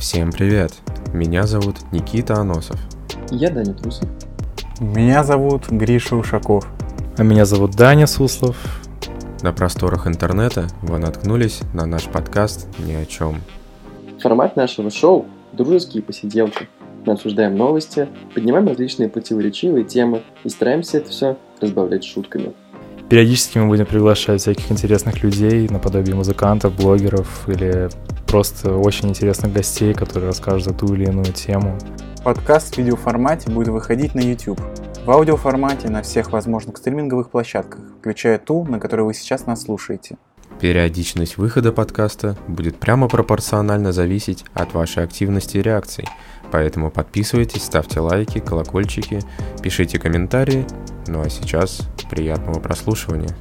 Всем привет! Меня зовут Никита Аносов. Я Даня Трусов. Меня зовут Гриша Ушаков. А меня зовут Даня Суслов. На просторах интернета вы наткнулись на наш подкаст «Ни о чем». Формат нашего шоу – дружеские посиделки. Мы обсуждаем новости, поднимаем различные противоречивые темы и стараемся это все разбавлять шутками. Периодически мы будем приглашать всяких интересных людей, наподобие музыкантов, блогеров или просто очень интересных гостей, которые расскажут за ту или иную тему. Подкаст в видеоформате будет выходить на YouTube. В аудиоформате на всех возможных стриминговых площадках, включая ту, на которой вы сейчас нас слушаете. Периодичность выхода подкаста будет прямо пропорционально зависеть от вашей активности и реакций. Поэтому подписывайтесь, ставьте лайки, колокольчики, пишите комментарии. Ну а сейчас приятного прослушивания.